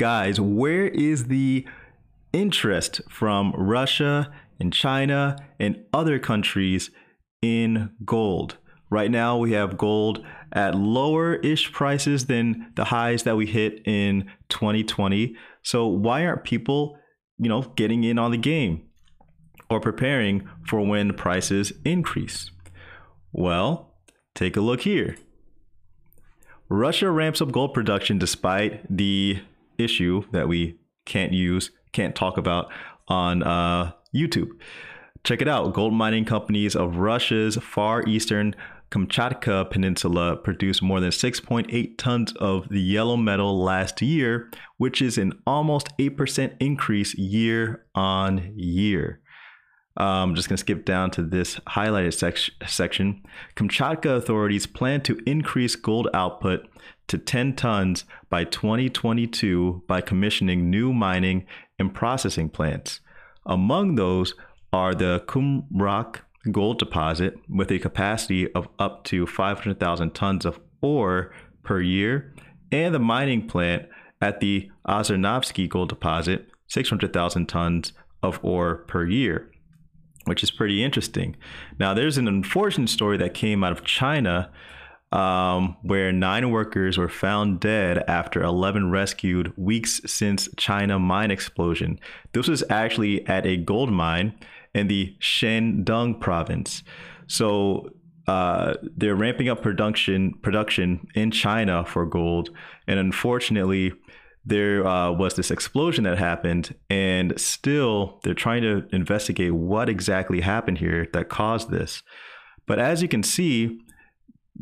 guys, where is the interest from Russia and China and other countries in gold? Right now, we have gold at lower ish prices than the highs that we hit in 2020. So, why aren't people, you know, getting in on the game or preparing for when prices increase? Well, take a look here. Russia ramps up gold production despite the issue that we can't use, can't talk about on uh, YouTube. Check it out. Gold mining companies of Russia's far eastern Kamchatka Peninsula produced more than 6.8 tons of the yellow metal last year, which is an almost 8% increase year on year. I'm just going to skip down to this highlighted sec- section. Kamchatka authorities plan to increase gold output to 10 tons by 2022 by commissioning new mining and processing plants. Among those are the Kumrak gold deposit with a capacity of up to 500,000 tons of ore per year, and the mining plant at the Ozernovsky gold deposit, 600,000 tons of ore per year, which is pretty interesting. Now, there's an unfortunate story that came out of China um, where nine workers were found dead after 11 rescued weeks since China mine explosion. This was actually at a gold mine in the Shandong province. So uh, they're ramping up production production in China for gold, and unfortunately, there uh, was this explosion that happened, and still they're trying to investigate what exactly happened here that caused this. But as you can see,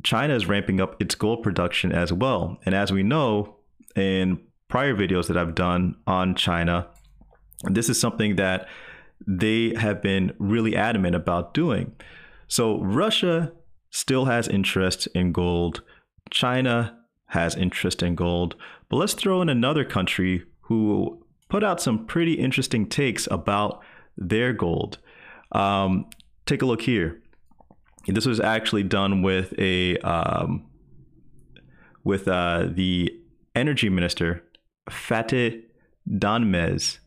China is ramping up its gold production as well, and as we know in prior videos that I've done on China, this is something that they have been really adamant about doing. So Russia still has interest in gold. China has interest in gold. But let's throw in another country who put out some pretty interesting takes about their gold. Um, take a look here. This was actually done with a um, with uh, the energy minister Fatih Dönmez.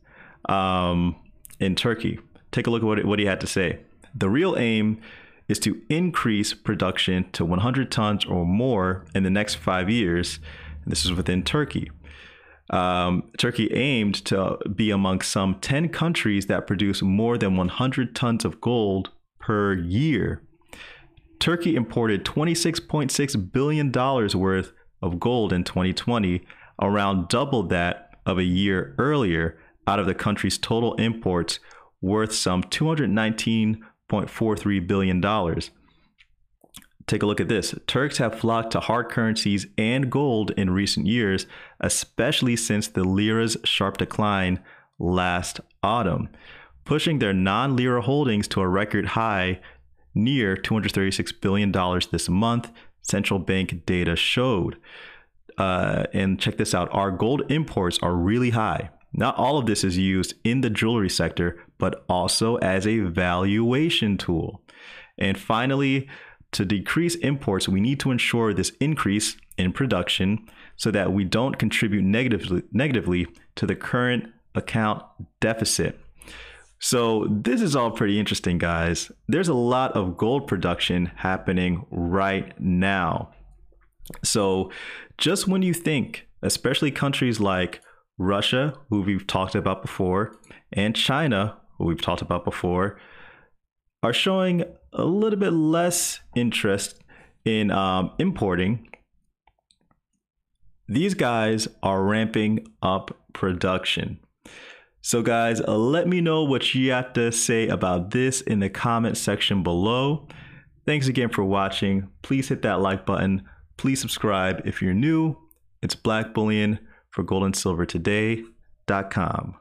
Um, in Turkey. Take a look at what, what he had to say. The real aim is to increase production to 100 tons or more in the next five years. This is within Turkey. Um, Turkey aimed to be among some 10 countries that produce more than 100 tons of gold per year. Turkey imported $26.6 billion worth of gold in 2020, around double that of a year earlier, out of the country's total imports worth some $219.43 billion. Take a look at this. Turks have flocked to hard currencies and gold in recent years, especially since the lira's sharp decline last autumn, pushing their non lira holdings to a record high near $236 billion this month, central bank data showed. Uh, and check this out our gold imports are really high. Not all of this is used in the jewelry sector, but also as a valuation tool. And finally, to decrease imports, we need to ensure this increase in production so that we don't contribute negatively, negatively to the current account deficit. So, this is all pretty interesting, guys. There's a lot of gold production happening right now. So, just when you think, especially countries like Russia, who we've talked about before, and China, who we've talked about before, are showing a little bit less interest in um, importing. These guys are ramping up production. So, guys, uh, let me know what you have to say about this in the comment section below. Thanks again for watching. Please hit that like button. Please subscribe if you're new. It's Black Bullion for goldandsilvertoday.com.